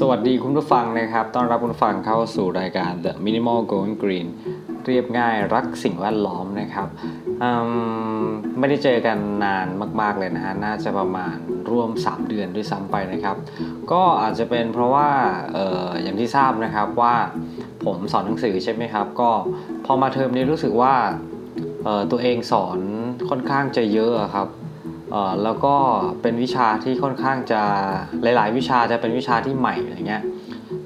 สวัสดีคุณผู้ฟังนะครับ ต้อนรับคุณผู้ฟังเข้าสู่รายการ The Minimal Going Green เรียบง่ายรักสิ่งแวดล้อมนะครับไม่ได้เจอกันนานมาก ๆ เลยนะฮะ น่าจะประมาณร่วม 3 เดือนด้วยซ้ำไปนะครับ ก็อาจจะเป็นเพราะว่าอออย่างที่ทราบนะครับว่าผมสอนหนังสือใช่ไหมครับ ก็พอมาเทอมนี้รู้สึกว่าตัวเองสอนค่อนข้างจะเยอะครับ แล้วก็เป็นวิชาที่ค่อนข้างจะหลาย ๆ วิชาจะเป็นวิชาที่ใหม่อะไรเงี้ย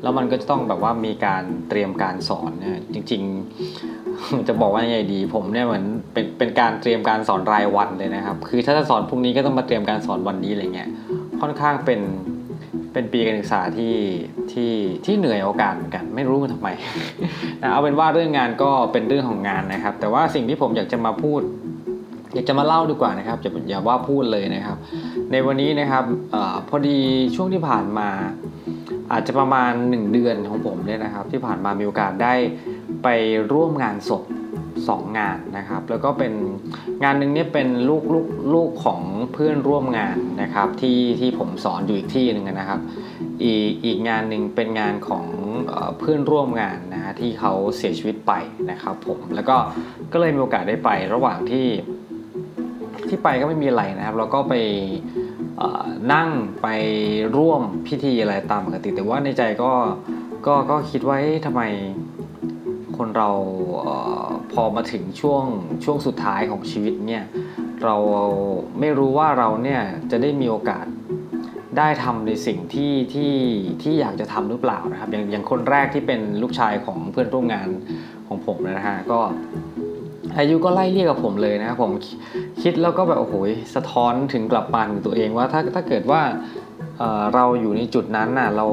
แล้วมันก็จะต้องแบบว่ามีการเตรียมการสอนเนี่ยจริง ๆ จะบอกว่ายังไงดี ผมเนี่ยเหมือนเป็นเป็นการเตรียมการสอนรายวันเลยนะครับ คือถ้าจะสอนพรุ่งนี้ก็ต้องมาเตรียมการสอนวันนี้อะไรเงี้ยค่อนข้างเป็นเป็นปีการศึกษาที่ที่ที่เหนื่อยโอกาสเหมือนกัน ไม่รู้มันทำไมนะเอาเป็นว่าเรื่องงานก็เป็นเรื่องของงานนะครับ แต่ว่าสิ่งที่ผมอยากจะมาพูด อยากจะมาเล่าดีกว่านะครับจะอย่าว่าพูดเลยนะครับ ในวันนี้นะครับอพอดีช่วงที่ผ่านมา อาจจะประมาณ 1 เดือนของผมเนี่ยนะครับ ที่ผ่านมามีโอกาสได้ไปร่วมงานศพ2 งานนะครับ แล้วก็เป็นงานหนึ่งเนี่ยเป็นลูกลูกลูกของเพื่อนร่วมงานนะครับที่ที่ผมสอนอยู่อีกที่หนึ่งนะครับ อีกอีกงานหนึ่งเป็นงานของเพื่อนร่วมงานนะฮะที่เขาเสียชีวิตไปนะครับผมแล้วก็ก็เลยมีโอกาสได้ไประหว่างที่ ที่ไปก็ไม่มีอะไรนะครับ เราก็ไปนั่งไปร่วมพิธีอะไรตามปกติ แต่ว่าในใจก็ก็ก็คิดว่าทำไมคนเราพอมาถึงช่วงช่วงสุดท้ายของชีวิตเนี่ยเราไม่รู้ว่าเราเนี่ยจะได้มีโอกาสได้ทำในสิ่งที่ที่ที่อยากจะทำหรือเปล่านะครับอย่างอย่างคนแรกที่เป็นลูกชายของเพื่อนร่วมงานของผมนะฮะก็ อายุก็ไล่เรียกกับผมเลยนะครับผมคิดแล้วก็แบบโอ้โหสะท้อนถึงกลับมาถึงตัวเองว่าถ้าถ้าเกิดว่าเเราอยู่ในจุดนั้นน่ะเรา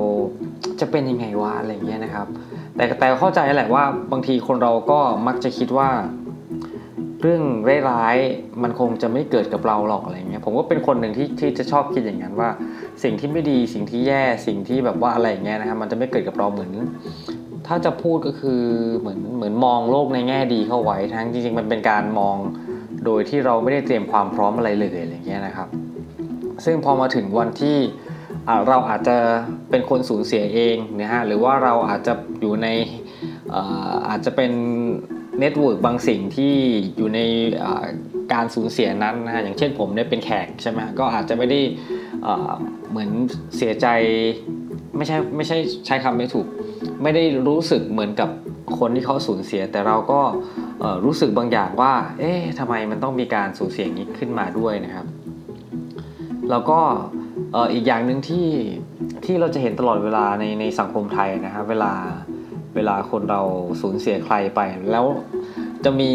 จะเป็นยังไงวะอะไรเงี้ยนะครับ แต่แต่เข้าใจแหละว่าบางทีคนเราก็มักจะคิดว่า เรื่องร้ายๆมันคงจะไม่เกิดกับเราหรอกอะไรเงี้ยผมก็เป็นคนหนึ่งที่ที่จะชอบคิดอย่างนั้นว่า สิ่งที่ไม่ดีสิ่งที่แย่สิ่งที่แบบว่าอะไรเงี้ยนะครับมันจะไม่เกิดกับเราเหมือน ถ้าจะพูดก็คือเหมือนเหมือนมองโลกในแง่ดีเข้าไว้ทั้งจริงๆ มันเป็นการมองโดยที่เราไม่ได้เตรียมความพร้อมอะไรเลยอะไรเงี้ยนะครับ ซึ่งพอมาถึงวันที่เราอาจจะเป็นคนสูญเสียเองนะฮะหรือว่าเราอาจจะอยู่ในอาจจะเป็น network บางสิ่งที่อยู่ในการสูญเสียนั้นนะฮะอย่างเช่นผมเนี่ยเป็นแขกใช่ไหมก็อาจจะไม่ได้เหมือนเสียใจไม่ใช่ไม่ใช่ใช้คำไม่ถูก ไม่ได้รู้สึกเหมือนกับคนที่เขาสูญเสีย แต่เราก็รู้สึกบางอย่างว่า เอ๊ะทำไมมันต้องมีการสูญเสียนี้ขึ้นมาด้วยนะครับ แล้วก็อีกอย่างหนึ่งที่ที่เราจะเห็นตลอดเวลาในในสังคมไทยนะครับเวลาเวลาคนเราสูญเสียใครไป แล้วจะมี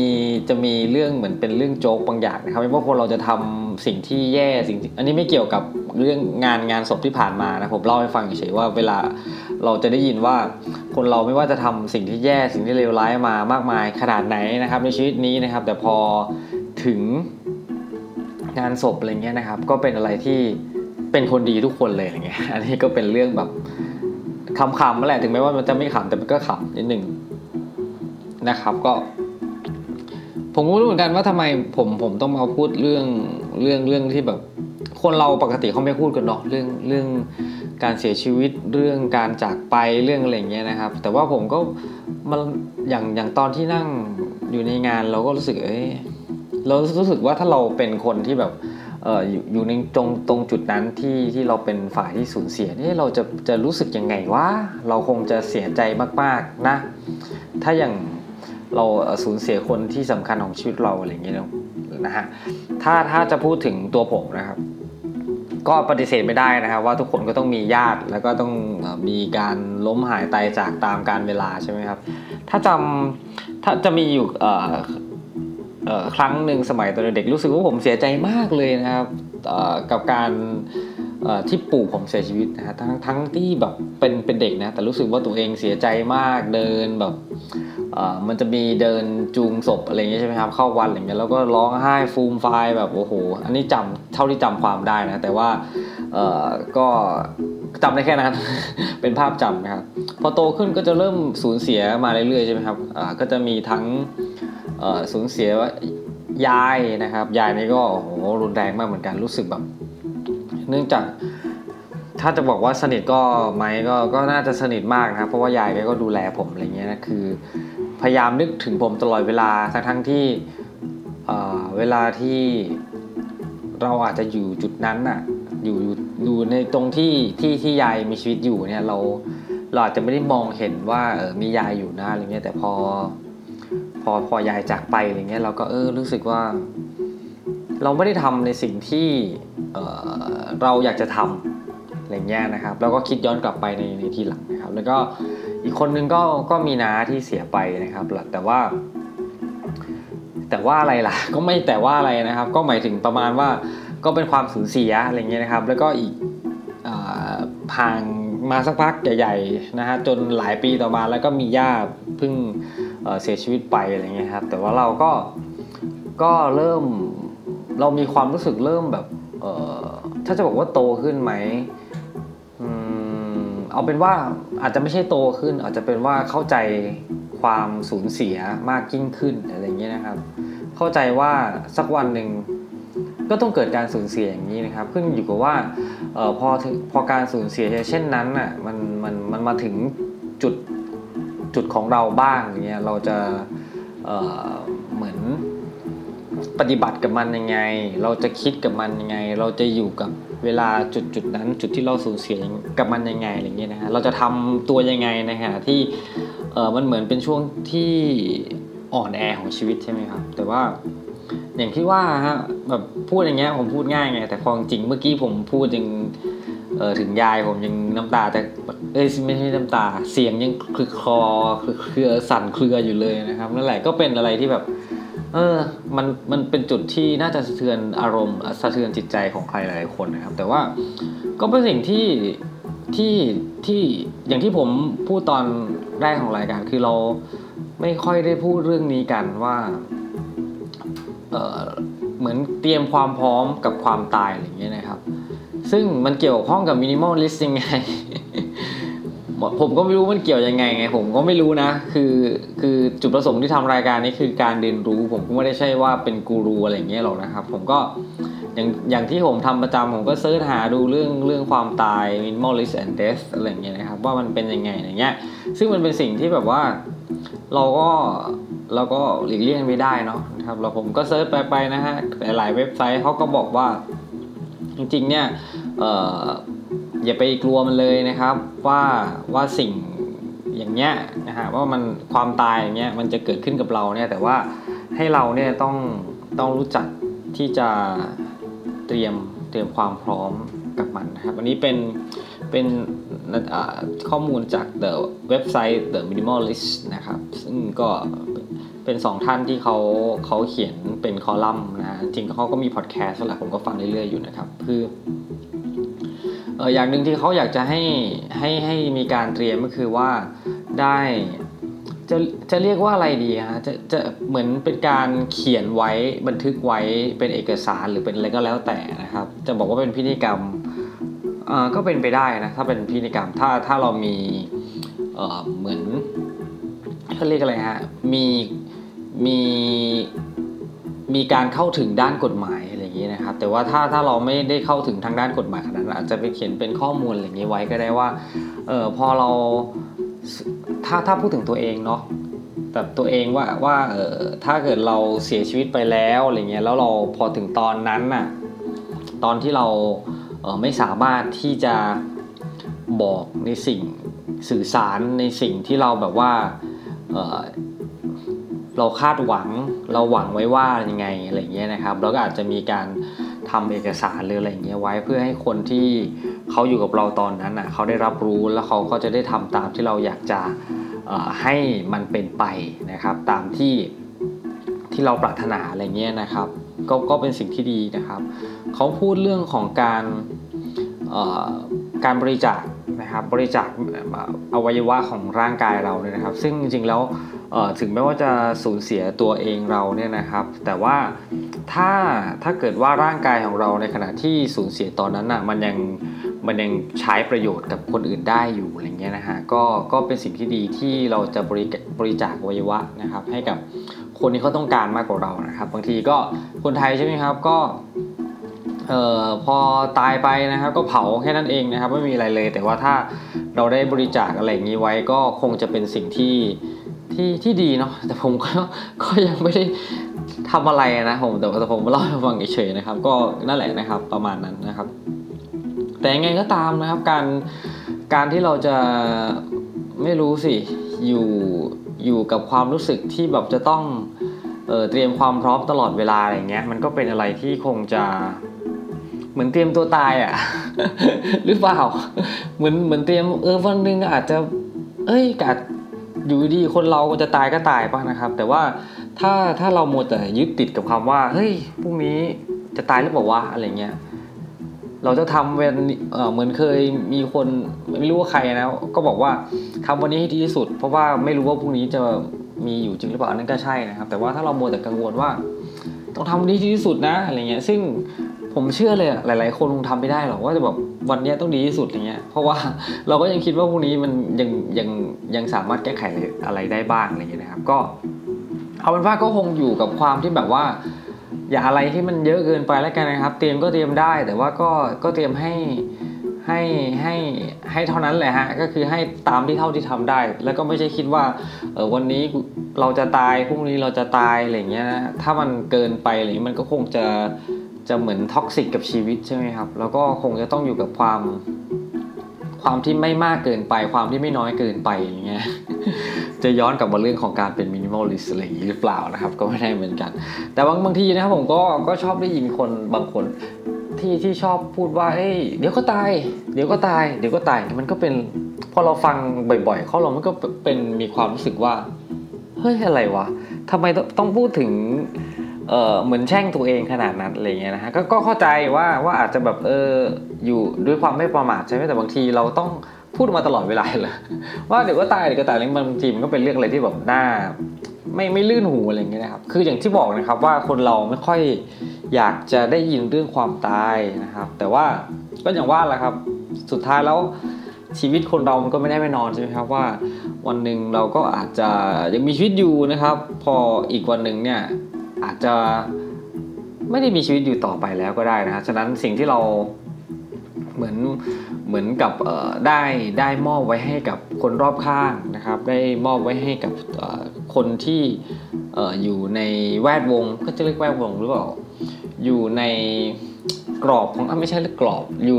จะมีเรื่องเหมือนเป็นเรื่องโจ๊กบางอย่างนะครับไม่ว่าคนเราจะทำสิ่งที่แย่สิ่งอันนี้ไม่เกี่ยวกับเรื่องงานงานศพที่ผ่านมานะผมเล่าให้ฟังเฉยว่าเวลา เราจะได้ยินว่าคนเราไม่ว่าจะทำสิ่งที่แย่สิ่งที่เลวร้ายมามากมายขนาดไหนนะครับ ในชีวิตนี้นะครับ แต่พอถึงงานศพอะไรเงี้ยนะครับ ก็เป็นอะไรที่เป็นคนดีทุกคนเลยอะไรเงี้ยอันนี้ก็เป็นเรื่องแบบคำๆนั่นแหละถึงแม้ว่ามันจะไม่ขำแต่มันก็ขำนิดหนึ่งนะครับก็ ผมก็รู้เหมือนกันว่าทำไมผมผมต้องมาพูดเรื่องเรื่องเรื่องที่แบบ คนเราปกติเขาไม่พูดกันเนาะเรื่องเรื่อง การเสียชีวิตเรื่องการจากไปเรื่องอะไรเงี้ยนะครับ แต่ว่าผมก็มันอย่างอย่างตอนที่นั่งอยู่ในงานเราก็รู้สึกเอ้ยเรารู้สึกว่าถ้าเราเป็นคนที่แบบเอออยู่อยู่ในตรงตรงจุดนั้นที่ที่เราเป็นฝ่ายที่สูญเสียนี่เราจะจะรู้สึกยังไงว่าเราคงจะเสียใจมากๆนะ ถ้าอย่างเราสูญเสียคนที่สำคัญของชีวิตเราอะไรอย่างเงี้ยนะฮะถ้าถ้าจะพูดถึงตัวผมนะครับ ก็ปฏิเสธไม่ได้นะครับว่าทุกคนก็ต้องมีญาติแล้วก็ต้องมีการล้มหายตายจากตามการเวลาใช่ไหมครับ ถ้าจำถ้าจะมีอยู่ครั้งหนึ่งสมัยตอนเด็กรู้สึกว่าผมเสียใจมากเลยนะครับกับการที่ปู่ผมเสียชีวิตนะฮะทั้งทั้งที่แบบเป็นเป็นเด็กนะแต่รู้สึกว่าตัวเองเสียใจมากเดินแบบ มันจะมีเดินจูงศพอะไรเงี้ยใช่ไหมครับ เข้าวันอะไรเงี้ยแล้วก็ร้องไห้ฟูมไฟแบบโอ้โห อันนี้จำเท่าที่จำความได้นะ แต่ว่าก็จำได้แค่นั้น เป็นภาพจำนะครับพอโตขึ้นก็จะเริ่มสูญเสียมาเรื่อยๆใช่ไหมครับก็จะมีทั้งสูญเสียายนะครับ ยายนี่ก็โอ้โหรุนแรงมากเหมือนกันรู้สึกแบบ เนื่องจากถ้าจะบอกว่าสนิทก็ไหมก็ก็น่าจะสนิทมากนะครับ เพราะว่ายายแกก็ดูแลผมอะไรเงี้ยนะคือ พยายามนึกถึงผมตลอดเวลาทั้งทั้งที่เออเวลาที่เราอาจจะอยู่จุดนั้นน่ะอยู่อยู่ในตรงที่ที่ที่ยายมีชีวิตอยู่เนี่ยเราเราอาจจะไม่ได้มองเห็นว่าเออมียายอยู่นะอะไรเงี้ยแต่พอ พอพอยายจากไปอะไรเงี้ยเราก็เออรู้สึกว่า เราไม่ได้ทำในสิ่งที่เออเราอยากจะทำอะไรเงี้ยนะครับ แล้วก็คิดย้อนกลับไปในในทีหลังนะครับ แล้วก็ อีกคนนึงก็ก็มีน้าที่เสียไปนะครับแต่ว่า แต่ว่าอะไรล่ะ ก็ไม่แต่ว่าอะไรนะครับ ก็หมายถึงประมาณว่าก็เป็นความสูญเสียอะไรเงี้ยนะครับ แล้วก็อีกห่างมาสักพักใหญ่ๆนะฮะจนหลายปีต่อมาแล้วก็มีญาติเพิ่งเสียชีวิตไปอะไรเงี้ยครับ แต่ว่าเราก็ก็เริ่มเรามีความรู้สึกเริ่มแบบถ้าจะบอกว่าโตขึ้นไหม เอาเป็นว่าอาจจะไม่ใช่โตขึ้น อาจจะเป็นว่าเข้าใจความสูญเสียมากยิ่งขึ้นอะไรอย่างเงี้ยนะครับ เข้าใจว่าสักวันหนึ่งก็ต้องเกิดการสูญเสียอย่างนี้นะครับขึ้นอยู่กับว่าออพอพอการสูญเสียเช่นนั้นอะมันมันมันมาถึงจุดจุดของเราบ้างอย่างเงี้ยเราจะเเหมือนปฏิบัติกับมันยังไง เราจะคิดกับมันยังไง เราจะอยู่กับ เวลาจุดจุดนั้นจุดที่เราสูญเสียกับมันยังไงอะไรเงี้ยนะฮะเราจะทำตัวยังไงในขณะที่เออมันเหมือนเป็นช่วงที่อ่อนแอของชีวิตใช่ไหมครับ แต่ว่าอย่างที่ว่าฮะแบบพูดอย่างเงี้ยผมพูดง่ายไง แต่พอจริงเมื่อกี้ผมพูดยังเออถึงยายผมยังน้ำตาแต่เอ้ยไม่ใช่น้ำตา เสียงยังคือคอคือเครือสั่นเครืออยู่เลยนะครับนั่นแหละก็เป็นอะไรที่แบบ เออ มัน มันเป็นจุดที่น่าจะสะเทือนอารมณ์ สะเทือนจิตใจของใครหลายคนนะครับ แต่ว่าก็เป็นสิ่งที่ ที่ ที่ อย่างที่ผมพูดตอนแรกของรายการ คือเราไม่ค่อยได้พูดเรื่องนี้กันว่าเหมือนเตรียมความพร้อมกับความตายอะไรอย่างเงี้ยนะครับ ซึ่งมันเกี่ยวข้องกับ minimalist ยังไง ผมก็ไม่รู้มันเกี่ยวยังไงไง ผมก็ไม่รู้นะ คือคือจุดประสงค์ที่ทำรายการนี้คือการเรียนรู้ ผมก็ไม่ได้ใช่ว่าเป็นกูรูอะไรอย่างเงี้ยหรอกนะครับ ผมก็อย่างอย่างที่ผมทำประจำผมก็ search หาดูเรื่องเรื่องความตาย minimalist and death อะไรอย่างเงี้ยนะครับ ว่ามันเป็นยังไงอย่างเงี้ย ซึ่งมันเป็นสิ่งที่แบบว่าเราก็เราก็หลีกเลี่ยงไม่ได้เนาะครับเราผมก็เซิร์ชไปไปนะฮะหลายเว็บไซต์เขาก็บอกว่าจริงๆเนี่ย อย่าไปกลัวมันเลยนะครับว่าว่าสิ่งอย่างเงี้ยนะฮะว่ามันความตายอย่างเงี้ยมันจะเกิดขึ้นกับเราเนี่ยแต่ว่าให้เราเนี่ยต้องต้องรู้จักที่จะเตรียมเตรียมความพร้อมกับมันนะครับอันนี้เป็นเป็นข้อมูลจาก the เว็บไซต์ the minimalist นะครับ ซึ่งก็เป็นสองท่านที่เขาเขาเขียนเป็นคอลัมน์นะจริงเขาก็มีพอดแคสต์แหละผมก็ฟังเรื่อยๆอยู่นะครับ คือ อออย่างหนึ่งที่เขาอยากจะให้ให้ให้มีการเตรียมก็คือว่าได้จะจะเรียกว่าอะไรดีฮะจะจะเหมือนเป็นการเขียนไว้บันทึกไว้เป็นเอกสารหรือเป็นอะไรก็แล้วแต่นะครับ จะบอกว่าเป็นพิธีกรรมอ่าก็เป็นไปได้นะถ้าเป็นพิธีกรรมถ้าถ้าเรามีเอ่อเหมือนเขาเรียกอะไรฮะมีมีมีการเข้าถึงด้านกฎหมายอะไร นี้นะครับแต่ว่าถ้าถ้าเราไม่ได้เข้าถึงทางด้านกฎหมายขนาดนั้นอาจจะไปเขียนเป็นข้อมูลอะไรอย่างนี้ไว้ก็ได้ว่าเออพอเราถ้าถ้าพูดถึงตัวเองเนาะแบบตัวเองว่าว่าเออถ้าเกิดเราเสียชีวิตไปแล้วอะไรเงี้ยแล้วเราพอถึงตอนนั้นน่ะตอนที่เราเออไม่สามารถที่จะบอกในสิ่งสื่อสารในสิ่งที่เราแบบว่าเออ เราคาดหวังเราหวังไว้ว่ายังไงอะไรเงี้ยนะครับแล้วก็อาจจะมีการทำเอกสารหรืออะไรเงี้ยไว้เพื่อให้คนที่เขาอยู่กับเราตอนนั้นอะเขาได้รับรู้แล้วเขาก็จะได้ทำตามที่เราอยากจะให้มันเป็นไปนะครับ ตามที่ที่เราปรารถนาอะไรเงี้ยนะครับ ก็ก็เป็นสิ่งที่ดีนะครับเขาพูดเรื่องของการการบริจาค นะครับบริจาคอวัยวะของร่างกายเราเนี่ยนะครับ ซึ่งจริงๆแล้วถึงแม้ว่าจะสูญเสียตัวเองเราเนี่ยนะครับ แต่ว่าถ้าถ้าเกิดว่าร่างกายของเราในขณะที่สูญเสียตอนนั้นอะมันยังมันยังใช้ประโยชน์กับคนอื่นได้อยู่อะไรเงี้ยนะฮะก็ก็เป็นสิ่งที่ดีที่เราจะบริบริจาคอวัยวะนะครับ ให้กับคนที่เขาต้องการมากกว่าเรานะครับ บางทีก็คนไทยใช่ไหมครับก็ เอ่อพอตายไปนะครับก็เผาแค่นั้นเองนะครับไม่มีอะไรเลย แต่ว่าถ้าเราได้บริจาคอะไรอย่างนี้ไว้ก็คงจะเป็นสิ่งที่ที่ที่ดีเนาะแต่ผมก็ก็ยังไม่ได้ทำอะไรนะผมแต่แต่ผมเล่าให้ฟังเฉยๆนะครับ ก็นั่นแหละนะครับประมาณนั้นนะครับ แต่ยังไงก็ตามนะครับการการที่เราจะไม่รู้สิอยู่อยู่กับความรู้สึกที่แบบจะต้องเออเตรียมความพร้อมตลอดเวลาอะไรเงี้ยมันก็เป็นอะไรที่คงจะ เหมือนเตรียมตัวตายอะ่ะ หรือเปล่า เหมือนเหมือนเตรียมเออวันหนึ่งอาจจะ เอ้ยกาดอยู่ดีคนเราจะตายก็ตายป่ะนะครับ แต่ว่าถ้าถ้าเราโมแต่ยึดติดกับคำว่าเฮ้ยพรุ่งนี้จะตายหรือเปล่าวะอะไรเงี้ยเราจะทำเป็นเหมือนเคยมีคนไม่รู้ว่าใครนะก็บอกว่าทำวันนี้ให้ดีที่สุด เพราะว่าไม่รู้ว่าพรุ่งนี้จะมีอยู่จริงหรือเปล่านนั้นก็ใช่นะครับ แต่ว่าถ้าเราโมแต่กังวลว่า ต้องทำวันนี้ที่สุดนะอะไรเงี้ยซึ่ง ผมเชื่อเลยหลาย ๆ คนคงทำไม่ได้หรอกว่าจะแบบวันนี้ต้องดีที่สุดอย่างเงี้ยเพราะว่าเราก็ยังคิดว่าพรุ่งนี้มันยังยังยังสามารถแก้ไขอะไรได้บ้างอะไรเงี้ยนะครับ ก็ เอาเป็นว่าก็คงอยู่กับความที่แบบว่า อย่าอะไรที่มันเยอะเกินไปแล้วกันนะครับ เตรียมก็เตรียมได้ แต่ว่าก็ก็เตรียมให้ให้ให้ให้เท่านั้นแหละฮะก็คือให้ตามที่เท่าที่ทำได้ แล้วก็ไม่ใช่คิดว่าเออวันนี้เราจะตายพรุ่งนี้เราจะตายอะไรเงี้ยนะถ้ามันเกินไปอะไรนี้มันก็คงจะ จะเหมือนท็อกซิกกับชีวิตใช่ไหมครับ แล้วก็คงจะต้องอยู่กับความ ความที่ไม่มากเกินไป ความที่ไม่น้อยเกินไปอย่างเงี้ยจะย้อนกลับมาเรื่องของการเป็นมินิมอลลิสอะไรอย่างนี้หรือเปล่านะครับ ก็ไม่ได้เหมือนกัน แต่บางบางทีนะครับผมก็ก็ชอบได้ยินคนบางคนที่ที่ชอบพูดว่าเฮ้ยเดี๋ยวก็ตาย เดี๋ยวก็ตาย เดี๋ยวก็ตายมันก็เป็นพอเราฟังบ่อยๆเขาเรามันก็เป็นมีความรู้สึกว่าเฮ้ยอะไรวะทำไมต้องพูดถึง เออเหมือนแช่งตัวเองขนาดนั้นอะไรเงี้ยนะฮะก็เข้าใจว่าว่าอาจจะแบบเอออยู่ด้วยความไม่ประมาทใช่ไหมแต่บางทีเราต้องพูดมาตลอดเวลาเลยว่าเดี๋ยวก็ตายเดี๋ยวก็ตายแล้วบางทีมันก็เป็นเรื่องอะไรที่แบบน่าไม่ไม่ลื่นหูอะไรเงี้ยนะครับ คืออย่างที่บอกนะครับว่าคนเราไม่ค่อยอยากจะได้ยินเรื่องความตายนะครับ แต่ว่าก็อย่างว่าแหละครับ สุดท้ายแล้วชีวิตคนเรามันก็ไม่ได้ไม่นอนใช่ไหมครับว่า วันหนึ่งเราก็อาจจะยังมีชีวิตอยู่นะครับ พออีกวันหนึ่งเนี่ย อาจจะไม่ได้มีชีวิตอยู่ต่อไปแล้วก็ได้นะฉะนั้นสิ่งที่เราเหมือนเหมือนกับได้ได้มอบไว้ให้กับคนรอบข้างนะครับ ได้มอบไว้ให้กับคนที่อยู่ในแวดวงก็จะเรียกแวดวงหรือเปล่าอยู่ในกรอบของไม่ใช่กรอบอยู่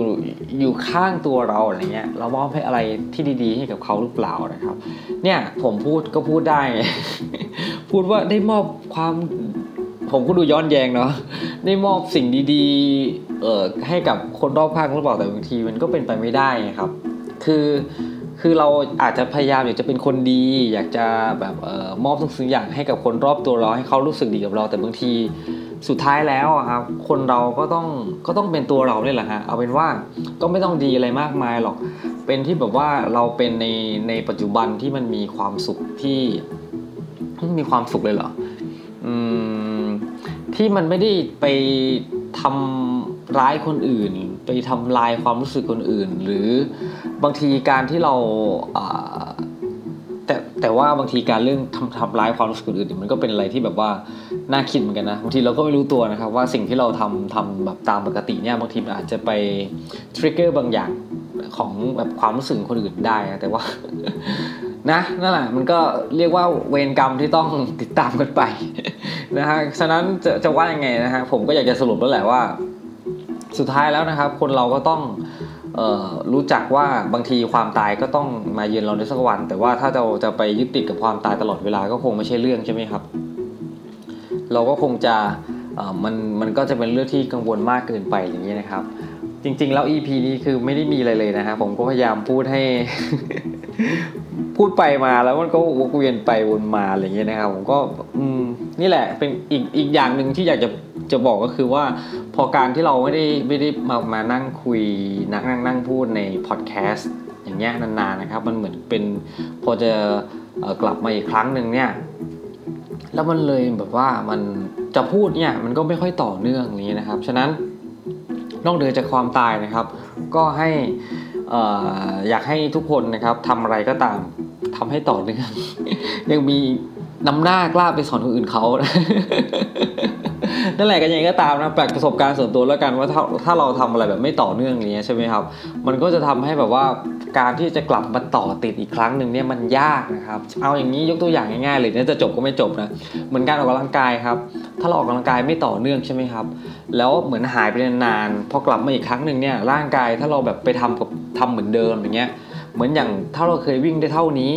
อยู่ข้างตัวเราอะไรเงี้ยเรามอบให้อะไรที่ดีๆ ให้กับเขาหรือเปล่านะครับ เนี่ยผมพูดก็พูดได้ พูดว่าได้มอบความ ผมก็ดูย้อนแยงเนาะได้มอบสิ่งดีๆเอ่อให้กับคนรอบข้างหรือเปล่าแต่บางทีมันก็เป็นไปไม่ได้ครับ คือคือเราอาจจะพยายามอยากจะเป็นคนดี อยากจะแบบเอ่อมอบทุกสิ่งอย่างให้กับคนรอบตัวเราให้เขารู้สึกดีกับเรา แต่บางทีสุดท้ายแล้วครับคนเราก็ต้องก็ต้องเป็นตัวเราเนี่ยแหละฮะเอาเป็นว่าก็ไม่ต้องดีอะไรมากมายหรอก เป็นที่แบบว่าเราเป็นในในปัจจุบันที่มันมีความสุขที่มีความสุขเลยเหรออืม ที่มันไม่ได้ไปทำร้ายคนอื่น ไปทำลายความรู้สึกคนอื่น หรือบางทีการที่เราแต่แต่ว่าบางทีการเรื่องทำทำร้ายความรู้สึกคนอื่นมันก็เป็นอะไรที่แบบว่าน่าคิดเหมือนกันนะบางทีเราก็ไม่รู้ตัวนะครับ ว่าสิ่งที่เราทำทำแบบตามปกติเนี่ยบางทีมันอาจจะไปทริกเกอร์บางอย่างของแบบความรู้สึกคนอื่นได้นะแต่ว่านะนั่นแหละมันก็เรียกว่าเวรกรรมที่ต้องติดตามกันไป นะฮะฉะนั้นจะจะว่ายังไงนะฮะผมก็อยากจะสรุปแล้วแหละว่า สุดท้ายแล้วนะครับ คนเราก็ต้องออรู้จักว่าบางทีความตายก็ต้องมาเยือนเราในสักวัน แต่ว่าถ้าเราจะไปยึดติดกับความตายตลอดเวลาก็คงไม่ใช่เรื่องใช่ไหมครับ เราก็คงจะมันมันก็จะเป็นเรื่องที่กังวลมากเกินไปอย่างนี้นะครับ จริง ๆ แล้ว EP นี้คือไม่ได้มีอะไรเลยนะครับผมก็พยายามพูดให้ พูดไปมาแล้วมันก็วกเวียนไปวนมาอะไรเงี้ยนะครับ ผมก็อืม นี่แหละเป็นอีกอีกอย่างหนึ่งที่อยากจะจะบอกก็คือว่า พอการที่เราไม่ได้ไม่ได้มามานั่งคุยนั่งนั่งนั่งพูดในพอดแคสต์อย่างเงี้ยนานๆนะครับ มันเหมือนเป็นพอจะกลับมาอีกครั้งหนึ่งเนี่ยแล้วมันเลยแบบว่ามันจะพูดเนี่ยมันก็ไม่ค่อยต่อเนื่องนี้นะครับ ฉะนั้นนอกเหนือจากความตายนะครับ ก็ให้อยากให้ทุกคนนะครับทำอะไรก็ตามทำให้ต่อเนื่องยังมี นำหน้ากล้าไปสอนคนอื่นเขา นั่นแหละก็ยังไงก็ตามนะจากประสบการณ์ส่วนตัวแล้วกันว่าถ้าถ้าเราทำอะไรแบบไม่ต่อเนื่องอย่างเงี้ยใช่ไหมครับ มันก็จะทำให้แบบว่าการที่จะกลับมาต่อติดอีกครั้งหนึ่งเนี่ยมันยากนะครับ เอาอย่างนี้ยกตัวอย่างง่ายๆเลยเนี่ยจะจบก็ไม่จบนะ เหมือนการออกกำลังกายครับ ถ้าเราออกกำลังกายไม่ต่อเนื่องใช่ไหมครับ แล้วเหมือนหายไปนานๆพอกลับมาอีกครั้งหนึ่งเนี่ยร่างกายถ้าเราแบบไปทำกับทำเหมือนเดิมอย่างเงี้ย เหมือนอย่างถ้าเราเคยวิ่งได้เท่านี้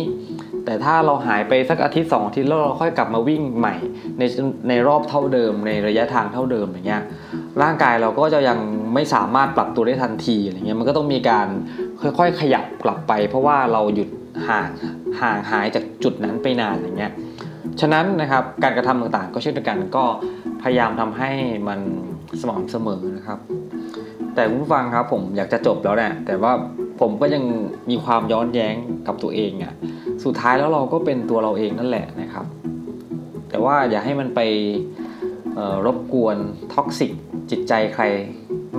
แต่ถ้าเราหายไปสักอาทิตย์สองอาทิตย์แล้วเราค่อยกลับมาวิ่งใหม่ในในรอบเท่าเดิม ในระยะทางเท่าเดิมอย่างเงี้ยร่างกายเราก็จะยังไม่สามารถปรับตัวได้ทันทีอะไรเงี้ยมันก็ต้องมีการค่อยๆ ขยับกลับไป เพราะว่าเราหยุดห่างห่างหายจากจุดนั้นไปนานอย่างเงี้ยฉะนั้นนะครับการกระทำต่างๆ ก็เช่นเดียวกันก็พยายามทำให้มันสม่ำเสมอนะครับ แต่คุณผู้ฟังครับผมอยากจะจบแล้วเนี่ยแต่ว่าผมก็ยังมีความย้อนแย้งกับตัวเองอะ่ะ สุดท้ายแล้วเราก็เป็นตัวเราเองนั่นแหละนะครับ แต่ว่าอย่าให้มันไปรบกวน toxic จิตใจใคร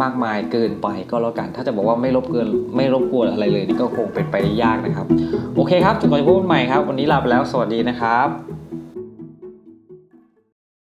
มากมายเกินไปก็แล้วกัน ถ้าจะบอกว่าไม่รบกวนไม่รบกวนอะไรเลยนี่ก็คงเป็นไปได้ยากนะครับ โอเคครับจนกว่าจะพบกันใหม่ครับ วันนี้ลาไปแล้ว สวัสดีนะครับ